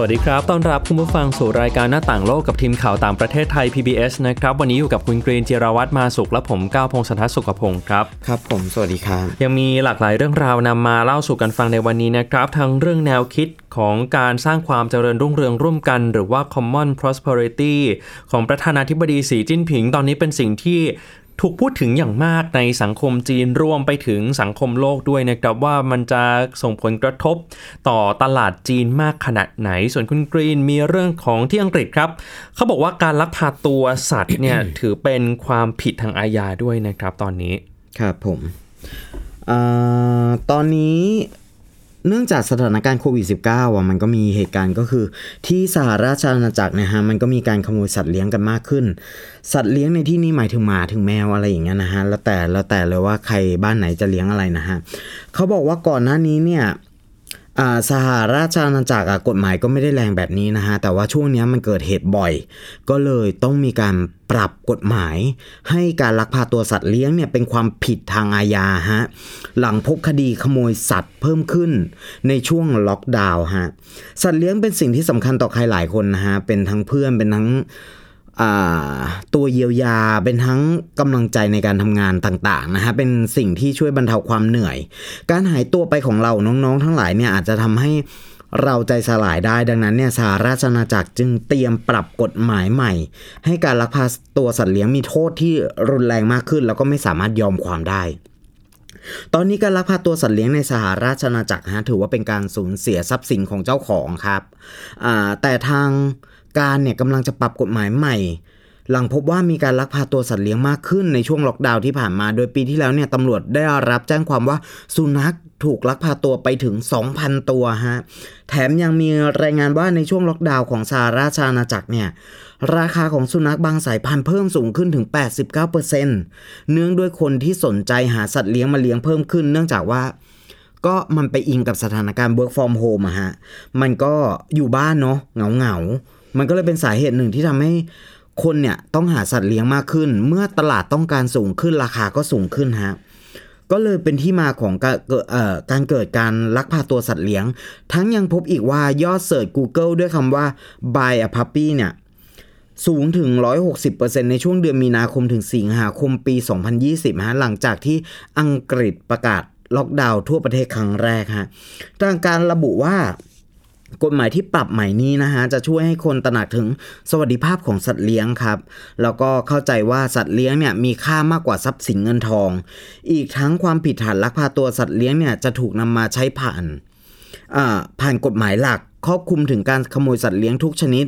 วัสดีครับ ต้อนรับคุณผู้ฟังสู่รายการหน้าต่างโลกกับทีมข่าวต่างประเทศไทย PBS นะครับ วันนี้อยู่กับคุณกรีนจิราวัตรมาสุขและผมก้าวพงศธรสุขพงศ์ครับ ครับผม สวัสดีครับ ยังมีหลากหลายเรื่องราวนำมาเล่าสู่กันฟังในวันนี้นะครับ ทั้งเรื่องแนวคิดของการสร้างความเจริญรุ่งเรืองร่วมกัน หรือว่า common prosperity ของประธานาธิบดีสีจิ้นผิง ตอนนี้เป็นสิ่งที่ ถูกพูดถึงอย่างมากในสังคมจีนรวมไปถึงสังคมโลกด้วยนะครับว่ามันจะส่งผลกระทบต่อตลาดจีนมากขนาดไหน ส่วนคุณกรีนมีเรื่องของที่อังกฤษครับ เขาบอกว่าการลักพาตัวสัตว์เนี่ยถือเป็นความผิดทางอาญาด้วยนะครับตอนนี้ ครับผมอตอนนี้ เนื่องจากสถานการณ์โควิด -19 อะมันก็มีเหตุการณ์ก็คือ ที่สหราชอาณาจักรนะฮะมันก็มีการขโมยสัตว์เลี้ยงกันมากขึ้น สัตว์เลี้ยงในที่นี้หมายถึงหมาถึงแมวอะไรอย่างเงี้ยนะฮะแล้วแต่แล้วแต่เลยว่าใครบ้านไหนจะเลี้ยงอะไรนะฮะเขาบอกว่าก่อนหน้านี้เนี่ย สหราชอาณาจักรกฎหมายก็ไม่ได้แรงแบบนี้นะฮะ แต่ว่าช่วงนี้มันเกิดเหตุบ่อย ก็เลยต้องมีการปรับกฎหมาย ให้การลักพาตัวสัตว์เลี้ยงเนี่ยเป็นความผิดทางอาญาฮะ หลังพบคดีขโมยสัตว์เพิ่มขึ้นในช่วงล็อกดาวน์ฮะ สัตว์เลี้ยงเป็นสิ่งที่สำคัญต่อใครหลายคนนะฮะ เป็นทั้งเพื่อนเป็นทั้ง ตัวเยียวยาเป็นทั้งกำลังใจในการทำงานต่างๆนะฮะเป็นสิ่งที่ช่วยบรรเทาความเหนื่อย การหายตัวไปของเราน้องๆ ทั้งหลายเนี่ยอาจจะทำให้เราใจสลายได้ดังนั้นเนี่ยสหราชอาณาจักรจึงเตรียมปรับกฎหมายใหม่ ให้การลักพาตัวสัตว์เลี้ยงมีโทษที่รุนแรงมากขึ้น แล้วก็ไม่สามารถยอมความได้ ตอนนี้การลักพาตัวสัตว์เลี้ยงในสหราชอาณาจักรฮะถือว่าเป็นการสูญเสียทรัพย์สินของเจ้าของครับแต่ทาง การเนี่ยกำลังจะปรับกฎหมายใหม่ หลังพบว่ามีการลักพาตัวสัตว์เลี้ยงมากขึ้นในช่วงล็อกดาวน์ที่ผ่านมา โดยปีที่แล้วเนี่ยตำรวจได้รับแจ้งความว่าสุนัขถูกลักพาตัวไปถึง 2,000 ตัวฮะ แถมยังมีรายงานว่าในช่วงล็อกดาวน์ของสหราชอาณาจักรเนี่ย ราคาของสุนัขบางสายพันธุ์เพิ่มสูงขึ้นถึง 89%เนื่องด้วยคนที่สนใจหาสัตว์เลี้ยงมาเลี้ยงเพิ่มขึ้น เนื่องจากว่าก็มันไปอิงกับสถานการณ์ work from home อะฮะ มันก็อยู่บ้านเนาะเหงาเหงา มันก็เลยเป็นสาเหตุหนึ่งที่ทำให้คนเนี่ยต้องหาสัตว์เลี้ยงมากขึ้น เมื่อตลาดต้องการสูงขึ้นราคาก็สูงขึ้นฮะก็เลยเป็นที่มาของการเกิดการเกิดการลักพาตัวสัตว์เลี้ยง ทั้งยังพบอีกว่ายอดเสิร์ช Google ด้วยคำว่า buy a puppy เนี่ยสูงถึง 160%ในช่วงเดือนมีนาคมถึงสิงหาคมปี 2020 ฮะ หลังจากที่อังกฤษประกาศล็อกดาวน์ทั่วประเทศครั้งแรกฮะทางการระบุว่า กฎหมายที่ปรับใหม่นี้นะฮะจะช่วยให้คนตระหนักถึงสวัสดิภาพของสัตว์เลี้ยงครับแล้วก็เข้าใจว่าสัตว์เลี้ยงเนี่ยมีค่ามากกว่าทรัพย์สินเงินทอง อีกทั้งความผิดฐานลักพาตัวสัตว์เลี้ยงเนี่ยจะถูกนำมาใช้ผ่านผ่านกฎหมายหลักครอบคลุมถึงการขโมยสัตว์เลี้ยงทุกชนิด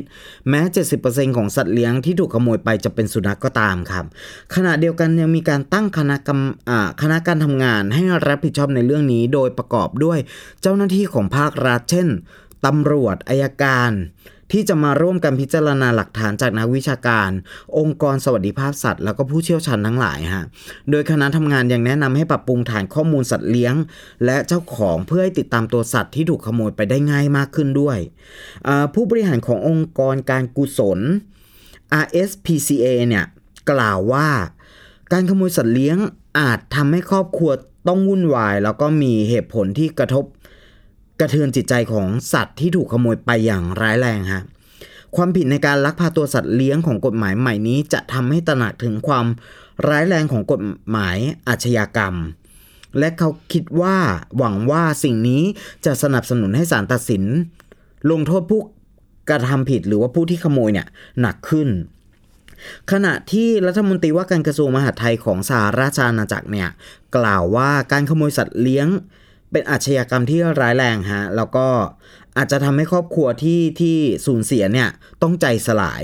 แม้ 70%ของสัตว์เลี้ยงที่ถูกขโมยไปจะเป็นสุนัขกก็ตามครับ ขณะเดียวกันยังมีการตั้งคณะกรรมคณะการทำงานให้รับผิดชอบในเรื่องนี้ โดยประกอบด้วยเจ้าหน้าที่ของภาครัฐเช่น ตำรวจอายการ ที่จะมาร่วมกันพิจารณาหลักฐานจากนักวิชาการ องค์กรสวัสดิภาพสัตว์ แล้วก็ผู้เชี่ยวชาญทั้งหลายฮะโดยคณะทำงานยังแนะนำให้ปรับปรุงฐานข้อมูลสัตว์เลี้ยง และเจ้าของเพื่อให้ติดตามตัวสัตว์ที่ถูกขโมยไปได้ง่ายมากขึ้นด้วย ผู้บริหารขององค์กรการกุศล RSPCA เนี่ยกล่าวว่า การขโมยสัตว์เลี้ยงอาจทำให้ครอบครัวต้องวุ่นวาย แล้วก็มีเหตุผลที่กระทบ กระเทือนจิตใจของสัตว์ที่ถูกขโมยไปอย่างร้ายแรงฮะความผิดในการลักพาตัวสัตว์เลี้ยงของกฎหมายใหม่นี้ จะทำให้ตระหนักถึงความร้ายแรงของกฎหมายอาชญากรรม และเขาคิดว่าหวังว่าสิ่งนี้จะสนับสนุนให้ศาลตัดสิน ลงโทษผู้กระทำผิดหรือว่าผู้ที่ขโมยเนี่ยหนักขึ้น ขณะที่รัฐมนตรีว่าการกระทรวงมหาดไทยของสหราชอาณาจักรเนี่ยกล่าวว่าการขโมยสัตว์เลี้ยง เป็นอาชญากรรมที่ร้ายแรงฮะแล้วก็อาจจะทำให้ครอบครัวที่ที่สูญเสียเนี่ยต้องใจสลาย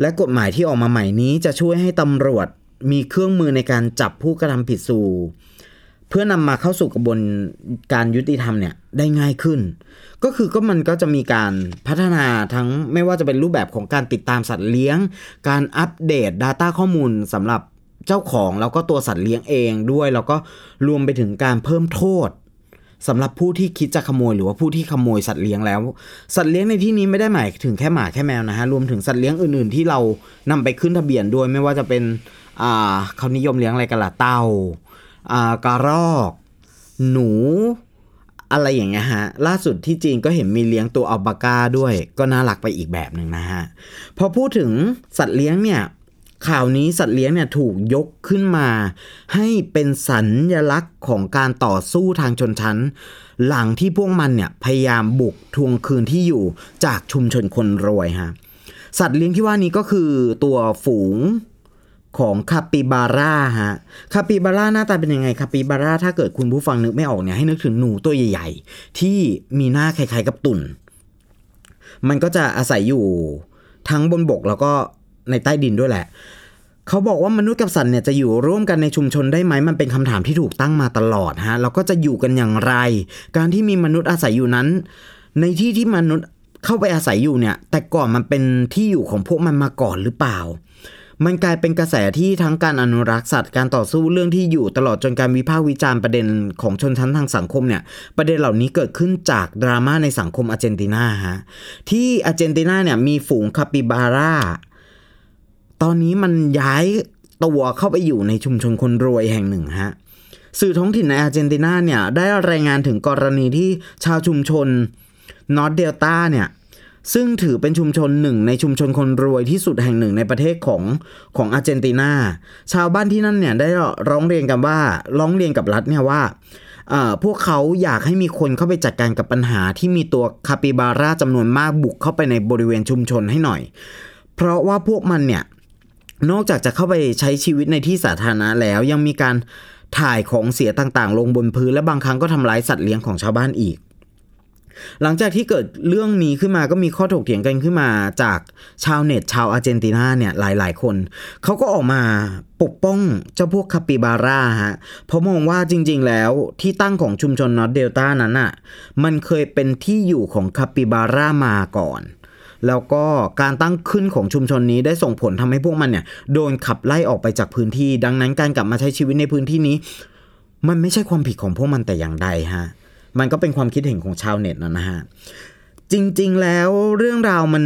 และกฎหมายที่ออกมาใหม่นี้จะช่วยให้ตำรวจมีเครื่องมือในการจับผู้กระทำผิดสู่ เพื่อนำมาเข้าสู่กระบวนการยุติธรรมเนี่ยได้ง่ายขึ้น ก็คือก็มันก็จะมีการพัฒนาทั้งไม่ว่าจะเป็นรูปแบบของการติดตามสัตว์เลี้ยง การอัปเดต Data ข้อมูลสำหรับเจ้าของแล้วก็ตัวสัตว์เลี้ยงเองด้วย แล้วก็รวมไปถึงการเพิ่มโทษ สำหรับผู้ที่คิดจะขโมยหรือว่าผู้ที่ขโมยสัตว์เลี้ยงแล้ว สัตว์เลี้ยงในที่นี้ไม่ได้หมายถึงแค่หมาแค่แมวนะฮะรวมถึงสัตว์เลี้ยงอื่นๆ ที่เรานำไปขึ้นทะเบียนด้วยไม่ว่าจะเป็นอ่าเขานิยมเลี้ยงอะไรกันล่ะเต่าอ่ากระรอก หนู อะไรอย่างเงี้ยฮะล่าสุดที่จีนก็เห็นมีเลี้ยงตัวอัลปาก้าด้วย ก็น่ารักไปอีกแบบหนึ่งนะฮะพอพูดถึงสัตว์เลี้ยงเนี่ย ข่าวนี้สัตว์เลี้ยงเนี่ยถูกยกขึ้นมา ให้เป็นสัญญลักษณ์ของการต่อสู้ทางชนชั้น หลังที่พวกมันเนี่ยพยายามบุกทวงคืนที่อยู่จากชุมชนคนรวยฮะสัตว์เลี้ยงที่ว่านี้ก็คือตัวฝูงของคาปิบาร่าฮะคาปิบาร่าหน้าตาเป็นยังไงคาปิบาร่าถ้าเกิดคุณผู้ฟังนึกไม่ออกเนี่ยให้นึกถึงหนูตัวใหญ่ ๆ ที่มีหน้าคล้ายๆกับตุ่น มันก็จะอาศัยอยู่ทั้งบนบกแล้วก็ ในใต้ดินด้วยแหละเขาบอกว่ามนุษย์กับสัตว์เนี่ยจะอยู่ร่วมกันในชุมชนได้ไหมมันเป็นคำถามที่ถูกตั้งมาตลอดฮะแล้วก็จะอยู่กันอย่างไร การที่มีมนุษย์อาศัยอยู่นั้น ในที่ที่มนุษย์เข้าไปอาศัยอยู่เนี่ย แต่ก่อนมันเป็นที่อยู่ของพวกมันมาก่อนหรือเปล่า มันกลายเป็นกระแสที่ทั้งการอนุรักษ์สัตว์การต่อสู้เรื่องที่อยู่ตลอดจนการวิพากษ์วิจารณ์ประเด็นของชนชั้นทางสังคมเนี่ย ประเด็นเหล่านี้เกิดขึ้นจากดราม่าในสังคมอาร์เจนตินาฮะที่อาร์เจนตินาเนี่ยมีฝูงคาปิบาร่า ตอนนี้มันย้ายตัวเข้าไปอยู่ในชุมชนคนรวยแห่งหนึ่งฮะสื่อท้องถิ่นในอาร์เจนตินาเนี่ยได้รายงานถึงกรณีที่ชาวชุมชนนอร์ t เดลต้าเนี่ยซึ่งถือเป็นชุมชนหนึ่งในชุมชนคนรวยที่สุดแห่งหนึ่งในประเทศของของอาร์เจนตินา ชาวบ้านที่นั่นเนี่ยได้ร้องเรียนกันว่าร้องเรียนกับรัฐเนี่ยว่าพวกเขาอยากให้มีคนเข้าไปจัดการกับปัญหาที่มีตัวคาปิบาร่าจำนวนมากบุกเข้าไปในบริเวณชุมชนให้หน่อย เพราะว่าพวกมันเนี่ย นอกจากจะเข้าไปใช้ชีวิตในที่สาธารณะแล้วยังมีการถ่ายของเสียต่างๆ ลงบนพื้นและบางครั้งก็ทำร้ายสัตว์เลี้ยงของชาวบ้านอีก หลังจากที่เกิดเรื่องนี้ขึ้นมาก็มีข้อถกเถียงกันขึ้นมาจากชาวเน็ตชาวอาร์เจนตินาเนี่ยหลายๆ คน เขาก็ออกมาปกป้องเจ้าพวกคาปิบาร่าฮะ เพราะมองว่าจริงๆแล้วที่ตั้งของชุมชนนอตเดลต้านั้นอะมันเคยเป็นที่อยู่ของคาปิบาร่ามาก่อน แล้วก็การตั้งขึ้นของชุมชนนี้ได้ส่งผลทำให้พวกมันเนี่ยโดนขับไล่ออกไปจากพื้นที่ ดังนั้นการกลับมาใช้ชีวิตในพื้นที่นี้ มันไม่ใช่ความผิดของพวกมันแต่อย่างใดฮะมันก็เป็นความคิดเห็นของชาวเน็ตนะนะฮะจริงๆแล้วเรื่องราวมัน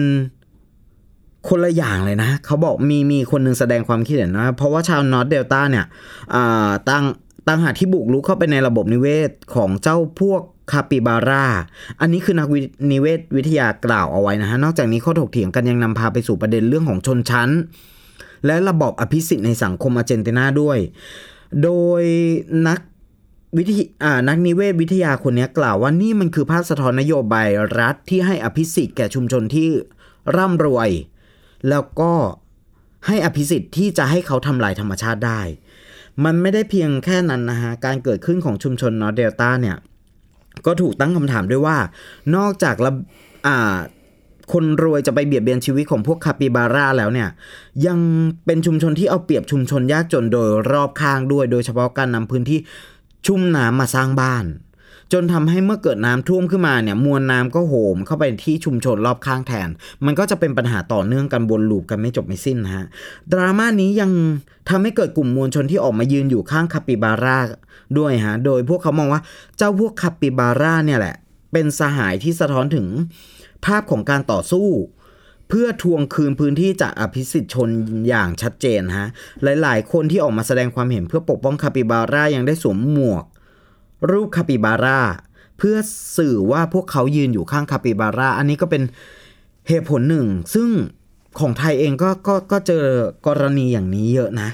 คนละอย่างเลยนะเขาบอกมีมีคนหนึงแสดงความคิดเห็นนะเพราะว่าชาวนอตเดลต้าเนี่ยอ่าตั้งตั้งหากที่บุกรุกเข้าไปในระบบนิเวศของเจ้าพวก คาปิบาร่า อันนี้คือนักนิเวศวิทยากล่าวเอาไว้นะฮะ นอกจากนี้ข้อถกเถียงกันยังนำพาไปสู่ประเด็นเรื่องของชนชั้น และระบอบอภิสิทธิ์ในสังคมอาร์เจนตินาด้วย โดยนักวิทยอ่านักนิเวศวิทยาคนนี้กล่าวว่านี่มันคือภาพสะท้อนนโยบายรัฐที่ให้อภิสิทธิ์แก่ชุมชนที่ร่ำรวย แล้วก็ให้อภิสิทธิ์ที่จะให้เขาทำลายธรรมชาติได้ มันไม่ได้เพียงแค่นั้นนะฮะ การเกิดขึ้นของชุมชนนอร์เดลต้าเนี่ย ก็ถูกตั้งคำถามด้วยว่า นอกจากระอ่าคนรวยจะไปเบียดเบียนชีวิตของพวกคาปิบาร่าแล้วเนี่ย ยังเป็นชุมชนที่เอาเปรียบชุมชนยากจนโดยรอบข้างด้วย โดยเฉพาะการนำพื้นที่ชุ่มน้ำมาสร้างบ้าน จนทำให้เมื่อเกิดน้ำท่วมขึ้นมาเนี่ยมวลน้ำก็โหมเข้าไปที่ชุมชนรอบข้างแทน มันก็จะเป็นปัญหาต่อเนื่องกันวนลูปกันไม่จบไม่สิ้นนะฮะดราม่านี้ยังทำให้เกิดกลุ่มมวลชนที่ออกมายืนอยู่ข้างคาปิบาร่าด้วยฮะโดยพวกเขามองว่าเจ้าพวกคาปิบาร่าเนี่ยแหละ เป็นสหายที่สะท้อนถึงภาพของการต่อสู้เพื่อทวงคืนพื้นที่จากอภิสิทธิชนอย่างชัดเจนฮะ หลาย ๆ คนที่ออกมาแสดงความเห็นเพื่อปกป้องคาปิบาร่ายังได้สวมหมวก รูปคาปิบาร่าเพื่อสื่อว่าพวกเขายืนอยู่ข้างคาปิบาร่าอันนี้ก็เป็นเหตุผลหนึ่ง ซึ่งของไทยเองก็ก็ก็เจอกรณีอย่างนี้เยอะนะ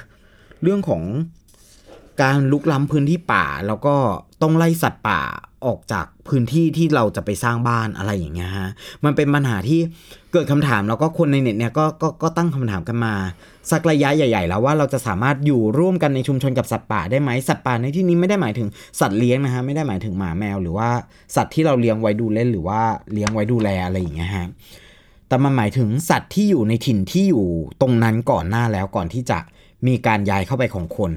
เรื่องของการลุกล้ำพื้นที่ป่า แล้วก็ต้องไล่สัตว์ป่า ออกจากพื้นที่ที่เราจะไปสร้างบ้านอะไรอย่างเงี้ยฮะมันเป็นปัญหาที่เกิดคำถามแล้วก็คนในเน็ตเนี่ยก็ก็ก็ตั้งคำถามกันมา สักระยะใหญ่ ๆ แล้วว่าเราจะสามารถอยู่ร่วมกันในชุมชนกับสัตว์ป่าได้ไหมสัตว์ป่าในที่นี้ไม่ได้หมายถึงสัตว์เลี้ยงนะฮะไม่ได้หมายถึงหมาแมว หรือว่าสัตว์ที่เราเลี้ยงไว้ดูเล่นหรือว่าเลี้ยงไว้ดูแลอะไรอย่างเงี้ยฮะแต่มันหมายถึงสัตว์ที่อยู่ในถิ่นที่อยู่ตรงนั้นก่อนหน้าแล้วก่อนที่จะมีการย้ายเข้าไปของคน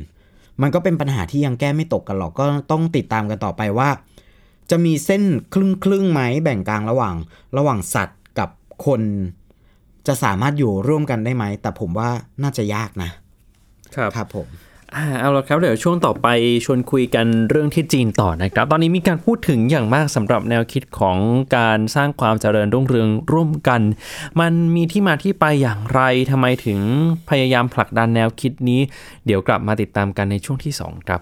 มันก็เป็นปัญหาที่ยังแก้ไม่ตกกันหรอกก็ต้องติดตามกันต่อไปว่า จะมีเส้นครึ่งครึ่งๆไหมแบ่งกลางระหว่าง ระหว่างสัตว์กับคน จะสามารถอยู่ร่วมกันได้ไหม แต่ผมว่าน่าจะยากนะ ครับครับผมอ่าเอาละครับเดี๋ยวช่วงต่อไปชวนคุยกันเรื่องที่จีนต่อนะครับ ตอนนี้มีการพูดถึงอย่างมากสำหรับแนวคิดของการสร้างความเจริญรุ่งเรืองร่วมกัน มันมีที่มาที่ไปอย่างไรทำไมถึงพยายามผลักดันแนวคิดนี้ เดี๋ยวกลับมาติดตามกันในช่วงที่ 2 ครับ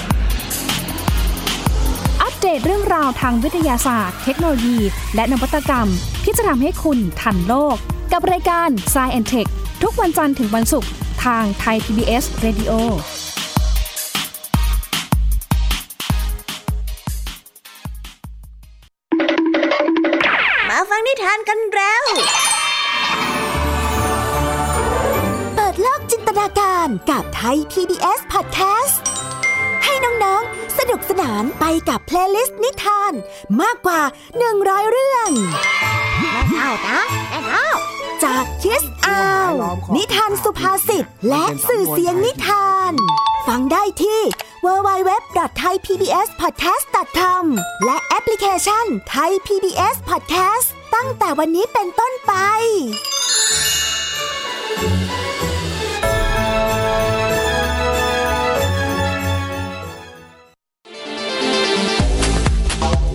ตเรื่องราวทางวิทยาศาสตร์ เทคโนโลยี และนวัตกรรม ที่จะทำให้คุณทันโลก กับรายการ s c i e n t e c h ทุกวันจันทร์ถึงวันศุกร์ทางไทย PBS Radio มาฟังนิทานกันแล้ว เปิดโลกจินตนาการกับไทย PBS Podcast ให้น้องๆ สนุกสนานไปกับ playlist นิทาน มากกว่า 100 เรื่องเอานะเอาจาก Kids Hour นิทานสุภาษิตและสื่อเสียงนิทาน ฟังได้ที่ www.thaipbspodcast.com และแอปพลิเคชัน Thai PBS Podcast ตั้งแต่วันนี้เป็นต้นไป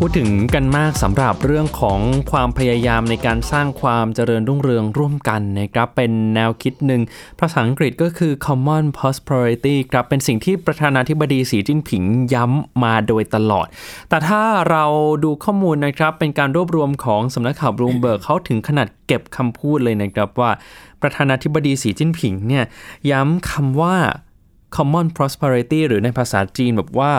พูดถึงกันมากสำหรับเรื่องของความพยายามในการสร้างความเจริญรุ่งเรืองร่วมกันนะครับเป็นแนวคิดหนึ่งภาษาอังกฤษก็คือ common prosperity ครับเป็นสิ่งที่ประธานาธิบดีสีจิ้นผิงย้ำมาโดยตลอด แต่ถ้าเราดูข้อมูลนะครับเป็นการรวบรวมของสำนักข่าวบลูมเบิร์กเขาถึงขนาดเก็บคำพูดเลยนะครับว่าประธานาธิบดีสีจิ้นผิงเนี่ยย้ำคำว่า common prosperity หรือในภาษาจีนแบบว่า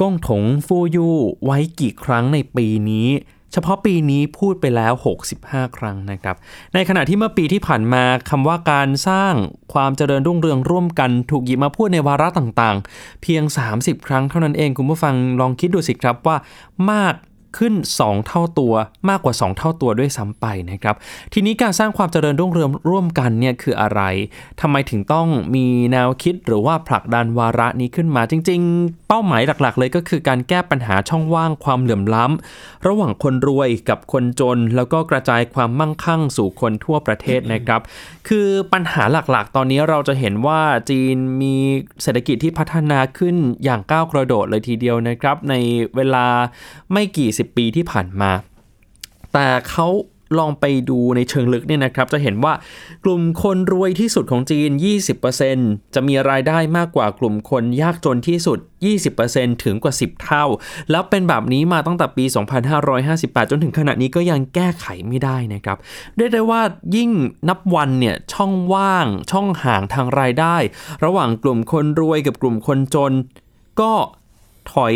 ก้งถงฟูยู่ไว้กี่ครั้งในปีนี้ เฉพาะปีนี้พูดไปแล้ว 65 ครั้งนะครับ ในขณะที่เมื่อปีที่ผ่านมาคำว่าการสร้างความเจริญรุ่งเรืองร่วมกันถูกหยิบมาพูดในวาระต่างๆ เพียง 30 ครั้งเท่านั้นเองคุณผู้ฟังลองคิดดูสิครับว่ามาก ขึ้น 2 เท่าตัวมากกว่า 2 เท่าตัวด้วยซ้ำไปนะครับ ทีนี้การสร้างความเจริญรุ่งเรืองร่วมกันเนี่ยคืออะไรทำไมถึงต้องมีแนวคิดหรือว่าผลักดันวาระนี้ขึ้นมาจริง ๆ เป้าหมายหลักๆ เลยก็คือการแก้ปัญหาช่องว่างความเหลื่อมล้ำ ระหว่างคนรวยกับคนจน แล้วก็กระจายความมั่งคั่งสู่คนทั่วประเทศนะครับ คือปัญหาหลักๆ ตอนนี้เราจะเห็นว่าจีนมีเศรษฐกิจที่พัฒนาขึ้นอย่างก้าวกระโดดเลยทีเดียวนะครับ ในเวลาไม่กี่สิบปีที่ผ่านมา แต่เขาลองไปดูในเชิงลึกเนี่ยนะครับจะเห็นว่ากลุ่มคนรวยที่สุดของจีน 20%จะมีรายได้มากกว่ากลุ่มคนยากจนที่สุด 20%ถึงกว่า 10 เท่า แล้วเป็นแบบนี้มาตั้งแต่ปี 2558 จนถึงขณะนี้ก็ยังแก้ไขไม่ได้นะครับเรียกได้ว่ายิ่งนับวันเนี่ยช่องว่างช่องห่างทางรายได้ ระหว่างกลุ่มคนรวยกับกลุ่มคนจน ก็ถอย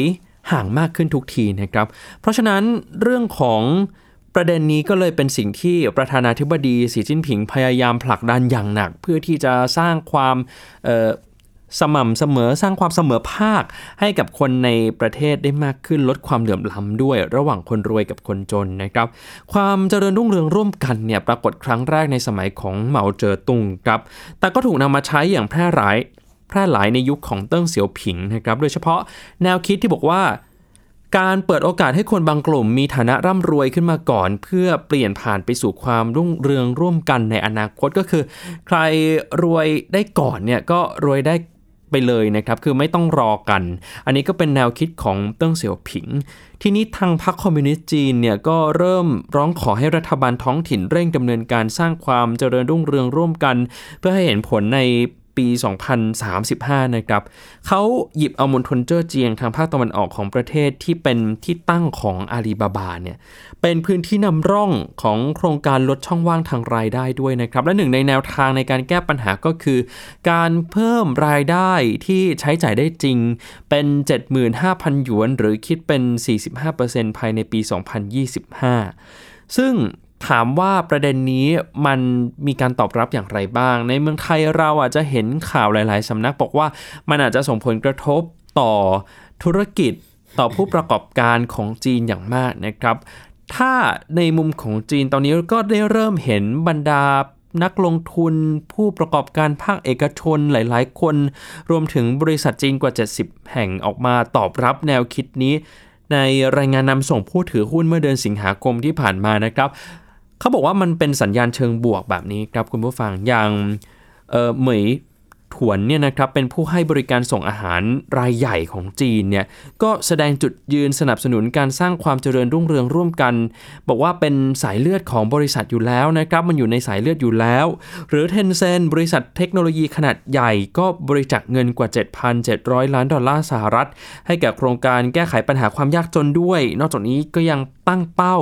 ห่างมากขึ้นทุกทีนะครับ เพราะฉะนั้นเรื่องของประเด็นนี้ก็เลยเป็นสิ่งที่ประธานาธิบดีสีจิ้นผิงพยายามผลักดันอย่างหนัก เพื่อที่จะสร้างความสม่ำเสมอสร้างความเสมอภาคให้กับคนในประเทศได้มากขึ้นลดความเหลื่อมล้ำด้วย ระหว่างคนรวยกับคนจนนะครับ ความเจริญรุ่งเรืองร่วมกันเนี่ยปรากฏครั้งแรกในสมัยของเหมาเจ๋อตุงครับ แต่ก็ถูกนำมาใช้อย่างแพร่หลาย แพร่หลายในยุคของเติ้งเสี่ยวผิงนะครับ โดยเฉพาะแนวคิดที่บอกว่า การเปิดโอกาสให้คนบางกลุ่มมีฐานะร่ำรวยขึ้นมาก่อน เพื่อเปลี่ยนผ่านไปสู่ความรุ่งเรืองร่วมกันในอนาคตก็คือ ใครรวยได้ก่อนเนี่ยก็รวยได้ไปเลยนะครับ คือไม่ต้องรอกัน อันนี้ก็เป็นแนวคิดของเติ้งเสี่ยวผิง ทีนี้ทางพรรคคอมมิวนิสต์จีนเนี่ยก็เริ่มร้องขอให้รัฐบาลท้องถิ่นเร่งดำเนินการสร้างความเจริญรุ่งเรืองร่วมกัน เพื่อให้เห็นผลใน ปี 2035 นะครับเขาหยิบเอามณฑลเจ้อเจียงทางภาคตะวันออกของประเทศที่เป็นที่ตั้งของอาลีบาบาเนี่ยเป็นพื้นที่นำร่องของโครงการลดช่องว่างทางรายได้ด้วยนะครับ และหนึ่งในแนวทางในการแก้ปัญหาก็คือ การเพิ่มรายได้ที่ใช้จ่ายได้จริงเป็น 75,000 หยวน หรือคิดเป็น 45%ภายในปี 2025 ซึ่ง ถามว่าประเด็นนี้มันมีการตอบรับอย่างไรบ้าง ในเมืองไทยเราอาจจะเห็นข่าวหลาย ๆ สำนักบอกว่ามันอาจจะส่งผลกระทบต่อธุรกิจต่อผู้ประกอบการของจีนอย่างมากนะครับ ถ้าในมุมของจีนตอนนี้ก็ได้เริ่มเห็นบรรดานักลงทุนผู้ประกอบการภาคเอกชนหลาย ๆ คน รวมถึงบริษัทจีนกว่า 70 แห่งออกมาตอบรับแนวคิดนี้ ในรายงานนำส่งผู้ถือหุ้นเมื่อเดือนสิงหาคมที่ผ่านมานะครับ เขาบอกว่ามันเป็นสัญญาณเชิงบวกแบบนี้ครับคุณผู้ฟังอย่างเออเหมย ถวนเนี่ยนะครับเป็นผู้ให้บริการส่งอาหารรายใหญ่ของจีนเนี่ยก็แสดงจุดยืนสนับสนุนการสร้างความเจริญรุ่งเรืองร่วมกัน บอกว่าเป็นสายเลือดของบริษัทอยู่แล้วนะครับมันอยู่ในสายเลือดอยู่แล้ว หรือ Tencent บริษัทเทคโนโลยีขนาดใหญ่ก็บริจาคเงินกว่า 7,700 ล้านดอลลาร์สหรัฐ ให้แก่โครงการแก้ไขปัญหาความยากจนด้วย นอกจากนี้ก็ยังตั้งเป้า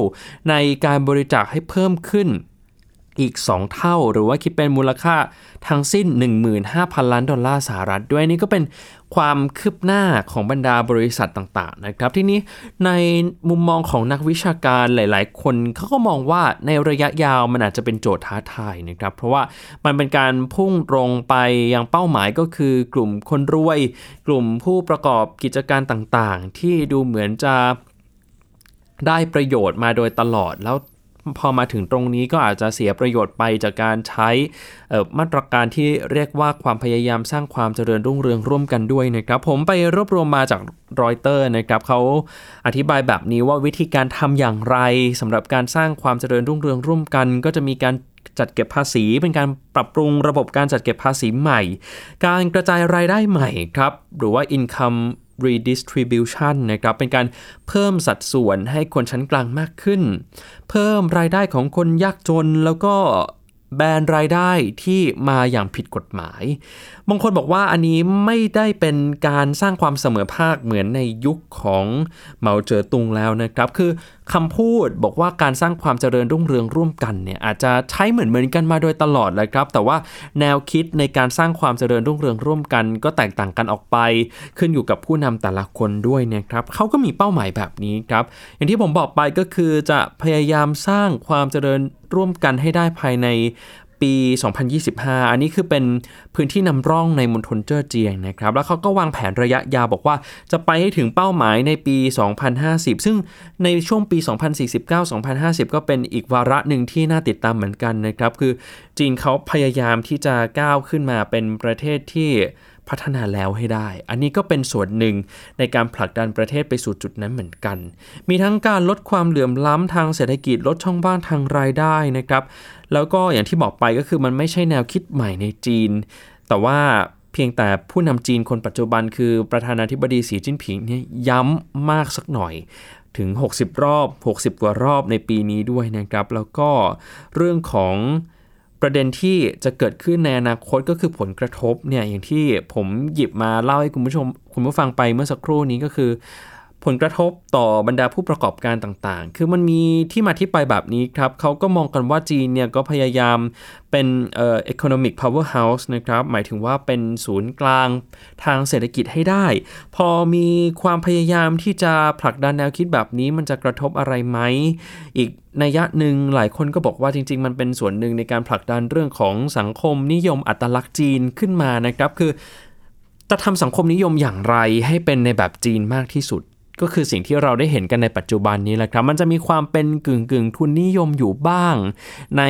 ในการบริจาคให้เพิ่มขึ้น อีก 2 เท่า หรือว่าคิดเป็นมูลค่าทั้งสิ้น 15,000 ล้านดอลลาร์สหรัฐด้วยนี่ก็เป็นความคืบหน้าของบรรดาบริษัทต่างๆนะครับ ที่นี้ในมุมมองของนักวิชาการหลาย ๆ คนเขาก็มองว่าในระยะยาวมันอาจจะเป็นโจทย์ท้าทายนะครับ เพราะว่ามันเป็นการพุ่งตรงไปยังเป้าหมายก็คือกลุ่มคนรวย กลุ่มผู้ประกอบกิจการต่างๆ ที่ดูเหมือนจะได้ประโยชน์มาโดยตลอดแล้ว พอมาถึงตรงนี้ก็อาจจะเสียประโยชน์ไปจากการใช้มาตรการที่เรียกว่าความพยายามสร้างความเจริญรุ่งเรืองร่วมกันด้วยนะครับ ผมไปรวบรวมมาจากรอยเตอร์นะครับเขาอธิบายแบบนี้ว่าวิธีการทำอย่างไร สำหรับการสร้างความเจริญรุ่งเรืองร่วมกัน ก็จะมีการจัดเก็บภาษี เป็นการปรับปรุงระบบการจัดเก็บภาษีใหม่ การกระจายรายได้ใหม่ครับหรือว่า income redistribution นะครับเป็นการเพิ่มสัดส่วนให้คนชั้นกลางมากขึ้น เพิ่มรายได้ของคนยากจนแล้วก็แบนรายได้ที่มาอย่างผิดกฎหมาย บางคนบอกว่าอันนี้ไม่ได้เป็นการสร้างความเสมอภาคเหมือนในยุคของเหมาเจ๋อตุงแล้วนะครับ คือ คำพูดบอกว่าการสร้างความเจริญรุ่งเรืองร่วมกันเนี่ยอาจจะใช้เหมือนเหมือนกันมาโดยตลอดเลยครับ แต่ว่าแนวคิดในการสร้างความเจริญรุ่งเรืองร่วมกัน ก็แตกต่างกันออกไป ขึ้นอยู่กับผู้นำแต่ละคนด้วยนะครับเขาก็มีเป้าหมายแบบนี้ครับ อย่างที่ผมบอกไปก็คือจะพยายามสร้างความเจริญร่วมกันให้ได้ภายใน ปี 2025 อันนี้คือเป็นพื้นที่นำร่องในมณฑลเจ้อเจียงนะครับ แล้วเขาก็วางแผนระยะยาวบอกว่าจะไปให้ถึงเป้าหมายในปี 2050 ซึ่งในช่วงปี 2049-2050 ก็เป็นอีกวาระหนึ่งที่น่าติดตามเหมือนกันนะครับ คือจีนเขาพยายามที่จะก้าวขึ้นมาเป็นประเทศที่ พัฒนาแล้วให้ได้ อันนี้ก็เป็นส่วนหนึ่งในการผลักดันประเทศไปสู่จุดนั้นเหมือนกัน มีทั้งการลดความเหลื่อมล้ำทางเศรษฐกิจลดช่องว่างทางรายได้นะครับ แล้วก็อย่างที่บอกไปก็คือมันไม่ใช่แนวคิดใหม่ในจีน แต่ว่าเพียงแต่ผู้นำจีนคนปัจจุบันคือประธานาธิบดีสีจิ้นผิงเนี่ยย้ำมากสักหน่อยถึง 60 รอบ 60 กว่ารอบในปีนี้ด้วยนะครับ แล้วก็เรื่องของ ประเด็นที่จะเกิดขึ้นในอนาคตก็คือผลกระทบเนี่ยอย่างที่ผมหยิบมาเล่าให้คุณผู้ชมคุณผู้ฟังไปเมื่อสักครู่นี้ก็คือ ผลกระทบต่อบรรดาผู้ประกอบการต่างๆ คือมันมีที่มาที่ไปแบบนี้ครับเขาก็มองกันว่าจีนเนี่ยก็พยายามเป็นเอ่อ economic powerhouse นะครับ หมายถึงว่าเป็นศูนย์กลางทางเศรษฐกิจให้ได้ พอมีความพยายามที่จะผลักดันแนวคิดแบบนี้มันจะกระทบอะไรไหม อีกนัยยะหนึ่งหลายคนก็บอกว่าจริง ๆ มันเป็นส่วนหนึ่งในการผลักดันเรื่องของสังคมนิยมอัตลักษณ์จีนขึ้นมานะครับ คือจะทำสังคมนิยมอย่างไรให้เป็นในแบบจีนมากที่สุด ก็คือสิ่งที่เราได้เห็นกันในปัจจุบันนี้แหละครับ มันจะมีความเป็นกึ่งกึ่งทุนนิยมอยู่บ้าง ใน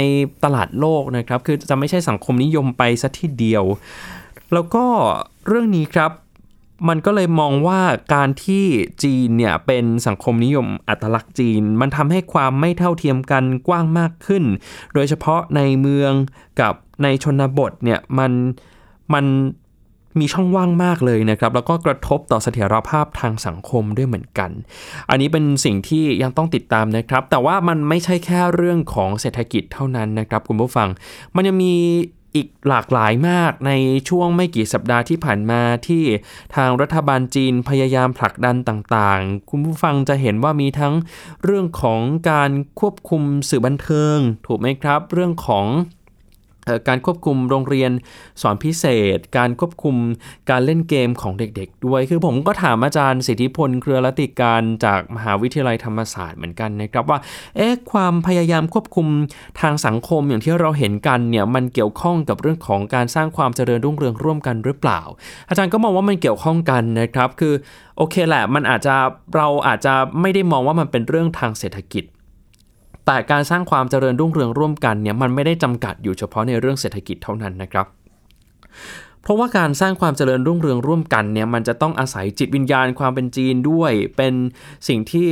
ตลาดโลกนะครับ คือจะไม่ใช่สังคมนิยมไปซะทีเดียว แล้วก็เรื่องนี้ครับมันก็เลยมองว่าการที่จีนเนี่ยเป็นสังคมนิยมอัตลักษณ์จีน มันทำให้ความไม่เท่าเทียมกันกว้างมากขึ้น โดยเฉพาะในเมืองกับในชนบทเนี่ยมันมัน มีช่องว่างมากเลยนะครับ แล้วก็กระทบต่อเสถียรภาพทางสังคมด้วยเหมือนกัน อันนี้เป็นสิ่งที่ยังต้องติดตามนะครับ แต่ว่ามันไม่ใช่แค่เรื่องของเศรษฐกิจเท่านั้นนะครับ คุณผู้ฟัง มันยังมีอีกหลากหลายมากในช่วงไม่กี่สัปดาห์ที่ผ่านมาที่ทางรัฐบาลจีนพยายามผลักดันต่างๆ คุณผู้ฟังจะเห็นว่ามีทั้งเรื่องของการควบคุมสื่อบันเทิง ถูกไหมครับ เรื่องของ การควบคุมโรงเรียนสอนพิเศษ การควบคุมการเล่นเกมของเด็กๆ ด้วย คือผมก็ถามอาจารย์สิทธิพลเครือรัติการจากมหาวิทยาลัยธรรมศาสตร์เหมือนกันนะครับว่า เอ๊ะความพยายามควบคุมทางสังคมอย่างที่เราเห็นกันเนี่ยมันเกี่ยวข้องกับเรื่องของการสร้างความเจริญรุ่งเรืองร่วมกันหรือเปล่า อาจารย์ก็มองว่ามันเกี่ยวข้องกันนะครับ คือโอเคแหละ มันอาจจะเราอาจจะไม่ได้มองว่ามันเป็นเรื่องทางเศรษฐกิจ แต่การสร้างความเจริญรุ่งเรืองร่วมกันเนี่ยมันไม่ได้จำกัดอยู่เฉพาะในเรื่องเศรษฐกิจเท่านั้นนะครับเพราะว่าการสร้างความเจริญรุ่งเรืองร่วมกันเนี่ยมันจะต้องอาศัยจิตวิญญาณความเป็นจีนด้วย เป็นสิ่งที่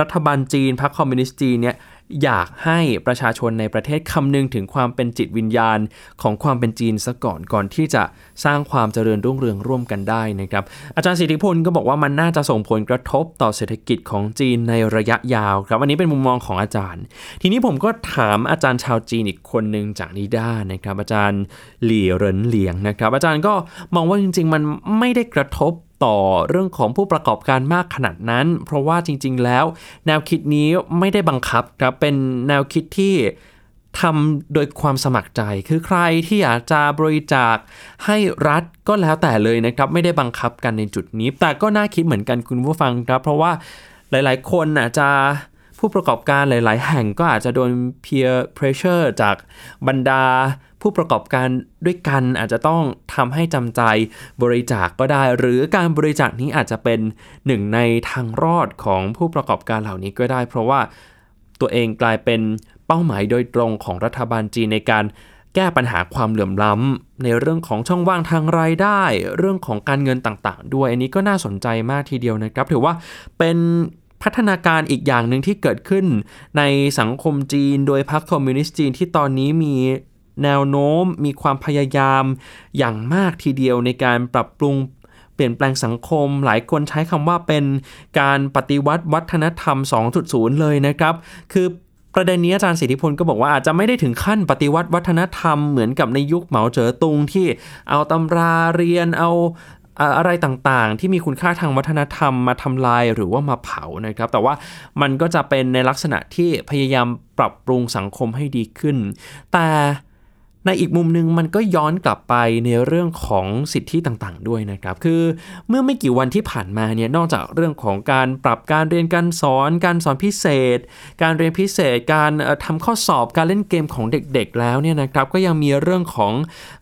รัฐบาลจีนพรรคคอมมิวนิสต์จีนเนี่ย อยากให้ประชาชนในประเทศคำนึงถึงความเป็นจิตวิญญาณของความเป็นจีนซะก่อนก่อนที่จะสร้างความเจริญรุ่งเรืองร่วมกันได้นะครับ อาจารย์สิทธิพลก็บอกว่ามันน่าจะส่งผลกระทบต่อเศรษฐกิจของจีนในระยะยาวครับอันนี้เป็นมุมมองของอาจารย์ ทีนี้ผมก็ถามอาจารย์ชาวจีนอีกคนหนึ่งจากนิด้านะครับ อาจารย์หลี่เหรินเหลียงนะครับ อาจารย์ก็มองว่าจริง ๆ มันไม่ได้กระทบ ต่อเรื่องของผู้ประกอบการมากขนาดนั้น เพราะว่าจริง ๆ แล้ว แนวคิดนี้ไม่ได้บังคับครับเป็นแนวคิดที่ทำโดยความสมัครใจ คือใครที่อยากจะบริจาคให้รัฐก็แล้วแต่เลยนะครับ ไม่ได้บังคับกันในจุดนี้ แต่ก็น่าคิดเหมือนกันคุณผู้ฟังครับ เพราะว่าหลายๆ คนอาจจะผู้ประกอบการหลาย ๆ แห่งก็อาจจะโดน peer pressure จากบรรดา ผู้ประกอบการด้วยกันอาจจะต้องทำให้จำใจบริจาคก็ได้ หรือการบริจาคนี้อาจจะเป็นหนึ่งในทางรอดของผู้ประกอบการเหล่านี้ก็ได้ เพราะว่าตัวเองกลายเป็นเป้าหมายโดยตรงของรัฐบาลจีนในการแก้ปัญหาความเหลื่อมล้ำในเรื่องของช่องว่างทางรายได้ เรื่องของการเงินต่างๆ ด้วย อันนี้ก็น่าสนใจมากทีเดียวนะครับ ถือว่าเป็นพัฒนาการอีกอย่างหนึ่งที่เกิดขึ้นในสังคมจีน โดยพรรคคอมมิวนิสต์จีนที่ตอนนี้มี แนวโน้มมีความพยายามอย่างมากทีเดียวในการปรับปรุงเปลี่ยนแปลงสังคม หลายคนใช้คำว่าเป็นการปฏิวัติวัฒนธรรม 2.0 เลยนะครับ คือประเด็นนี้อาจารย์สิทธิพลก็บอกว่าอาจจะไม่ได้ถึงขั้นปฏิวัติวัฒนธรรมเหมือนกับในยุคเหมาเจ๋อตุงที่เอาตำราเรียนเอาอะไรต่างๆ ที่มีคุณค่าทางวัฒนธรรมมาทำลายหรือว่ามาเผานะครับ แต่ว่ามันก็จะเป็นในลักษณะที่พยายามปรับปรุงสังคมให้ดีขึ้น แต่ ในอีกมุมหนึ่งมันก็ย้อนกลับไปในเรื่องของสิทธิต่างๆ ด้วยนะครับ คือเมื่อไม่กี่วันที่ผ่านมาเนี่ยนอกจากเรื่องของการปรับการเรียนการสอน การสอนพิเศษ การเรียนพิเศษ การทำข้อสอบการเล่นเกมของเด็กๆ แล้วเนี่ยนะครับก็ยังมีเรื่องของ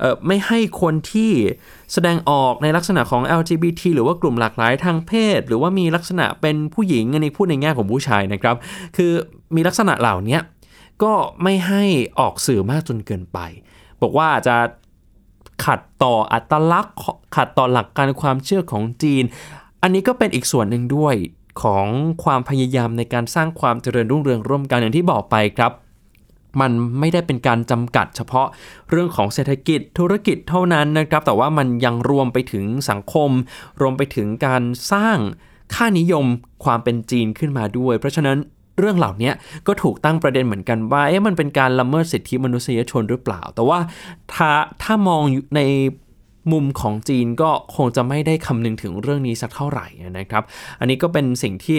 ออไม่ให้คนที่แสดงออกในลักษณะของ LGBT หรือว่ากลุ่มหลากหลายทางเพศ หรือว่ามีลักษณะเป็นผู้หญิงอันนี้พูดในแง่ของผู้ชายนะครับ คือมีลักษณะเหล่านี้ ก็ไม่ให้ออกสื่อมากจนเกินไป บอกว่าจะขัดต่ออัตลักษณ์ขัดต่อหลักการความเชื่อของจีน อันนี้ก็เป็นอีกส่วนหนึ่งด้วยของความพยายามในการสร้างความเจริญรุ่งเรืองร่วมกันอย่างที่บอกไปครับ มันไม่ได้เป็นการจำกัดเฉพาะเรื่องของเศรษฐกิจธุรกิจเท่านั้นนะครับ แต่ว่ามันยังรวมไปถึงสังคม รวมไปถึงการสร้างค่านิยมความเป็นจีนขึ้นมาด้วย เพราะฉะนั้น เรื่องเหล่านี้ก็ถูกตั้งประเด็นเหมือนกันว่าเอ๊ะมันเป็นการละเมิดสิทธิมนุษยชนหรือเปล่า แต่ว่าถ้าถ้ามองในมุมของจีนก็คงจะไม่ได้คำนึงถึงเรื่องนี้สักเท่าไหร่นะครับ อันนี้ก็เป็นสิ่งที่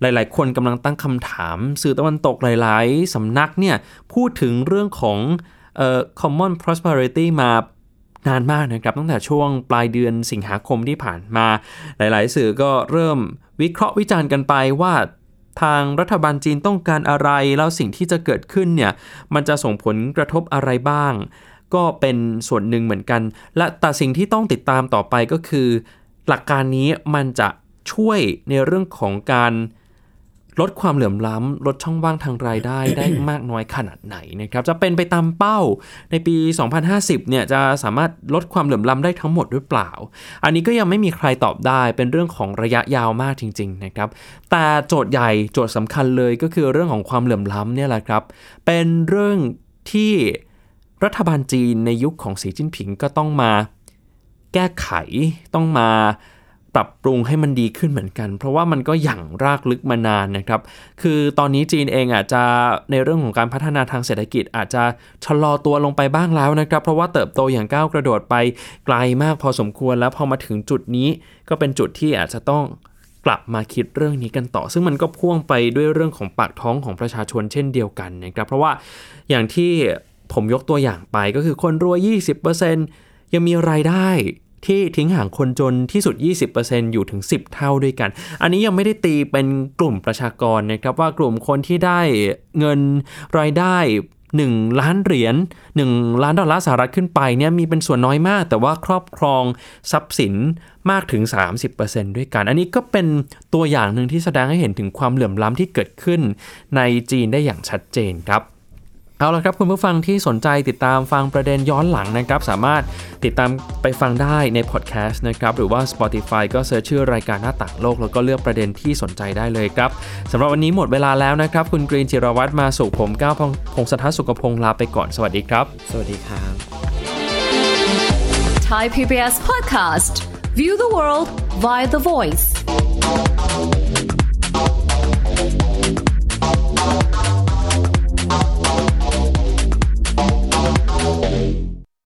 หลาย ๆ คนกำลังตั้งคำถาม สื่อตะวันตกหลาย ๆสำนักเนี่ยพูดถึงเรื่องของเอ่อ common prosperity มานานมากนะครับ ตั้งแต่ช่วงปลายเดือนสิงหาคมที่ผ่านมา หลาย ๆ สื่อก็เริ่มวิเคราะห์วิจารณ์กันไปว่า ทางรัฐบาลจีนต้องการอะไร แล้วสิ่งที่จะเกิดขึ้นเนี่ยมันจะส่งผลกระทบอะไรบ้าง ก็เป็นส่วนหนึ่งเหมือนกัน และแต่สิ่งที่ต้องติดตามต่อไปก็คือ หลักการนี้มันจะช่วยในเรื่องของการ ลดความเหลื่อมล้ำลดช่องว่างทางรายได้ได้มากน้อยขนาดไหนนะครับจะเป็นไปตามเป้าในปี 2050 เนี่ยจะสามารถลดความเหลื่อมล้ำได้ทั้งหมดหรือเปล่า อันนี้ก็ยังไม่มีใครตอบได้เป็นเรื่องของระยะยาวมากจริงๆนะครับแต่โจทย์ใหญ่โจทย์สำคัญเลยก็คือเรื่องของความเหลื่อมล้ำเนี่ยแหละครับ เป็นเรื่องที่รัฐบาลจีนในยุคของสีจิ้นผิงก็ต้องมาแก้ไขต้องมา ปรับปรุงให้มันดีขึ้นเหมือนกัน เพราะว่ามันก็หยั่งรากลึกมานานนะครับ คือตอนนี้จีนเองอาจจะในเรื่องของการพัฒนาทางเศรษฐกิจ อาจจะชะลอตัวลงไปบ้างแล้วนะครับ เพราะว่าเติบโตอย่างก้าวกระโดดไปไกลมากพอสมควรแล้วพอมาถึงจุดนี้ ก็เป็นจุดที่อาจจะต้องกลับมาคิดเรื่องนี้กันต่อ ซึ่งมันก็พ่วงไปด้วยเรื่องของปากท้องของประชาชนเช่นเดียวกันนะครับเพราะว่าอย่างที่ผมยกตัวอย่างไปก็คือคนรวย 20%ยังมีรายได้ ที่ทิ้งห่างคนจนที่สุด 20%อยู่ถึง 10 เท่าด้วยกัน อันนี้ยังไม่ได้ตีเป็นกลุ่มประชากรนะครับว่ากลุ่มคนที่ได้เงินรายได้ 1 ล้านเหรียญ1ล้านดอลลาร์สหรัฐขึ้นไปเนี่ยมีเป็นส่วนน้อยมาก แต่ว่าครอบครองทรัพย์สินมากถึง 30%ด้วยกัน อันนี้ก็เป็นตัวอย่างหนึ่งที่แสดงให้เห็นถึงความเหลื่อมล้ำที่เกิดขึ้นในจีนได้อย่างชัดเจนครับ เอาละครับคุณผู้ฟังที่สนใจติดตามฟังประเด็นย้อนหลังนะครับ สามารถติดตามไปฟังได้ในพอดแคสต์นะครับ หรือว่า Spotify ก็ search ชื่อรายการหน้าต่างโลก แล้วก็เลือกประเด็นที่สนใจได้เลยครับสำหรับวันนี้หมดเวลาแล้วนะครับ คุณกรีนจิรวัตรมาสุขผมก้าวพงศธรสุขพงศ์ลาไปก่อนสวัสดีครับ สวัสดีครับ Thai PBS podcast. View the world via the voice.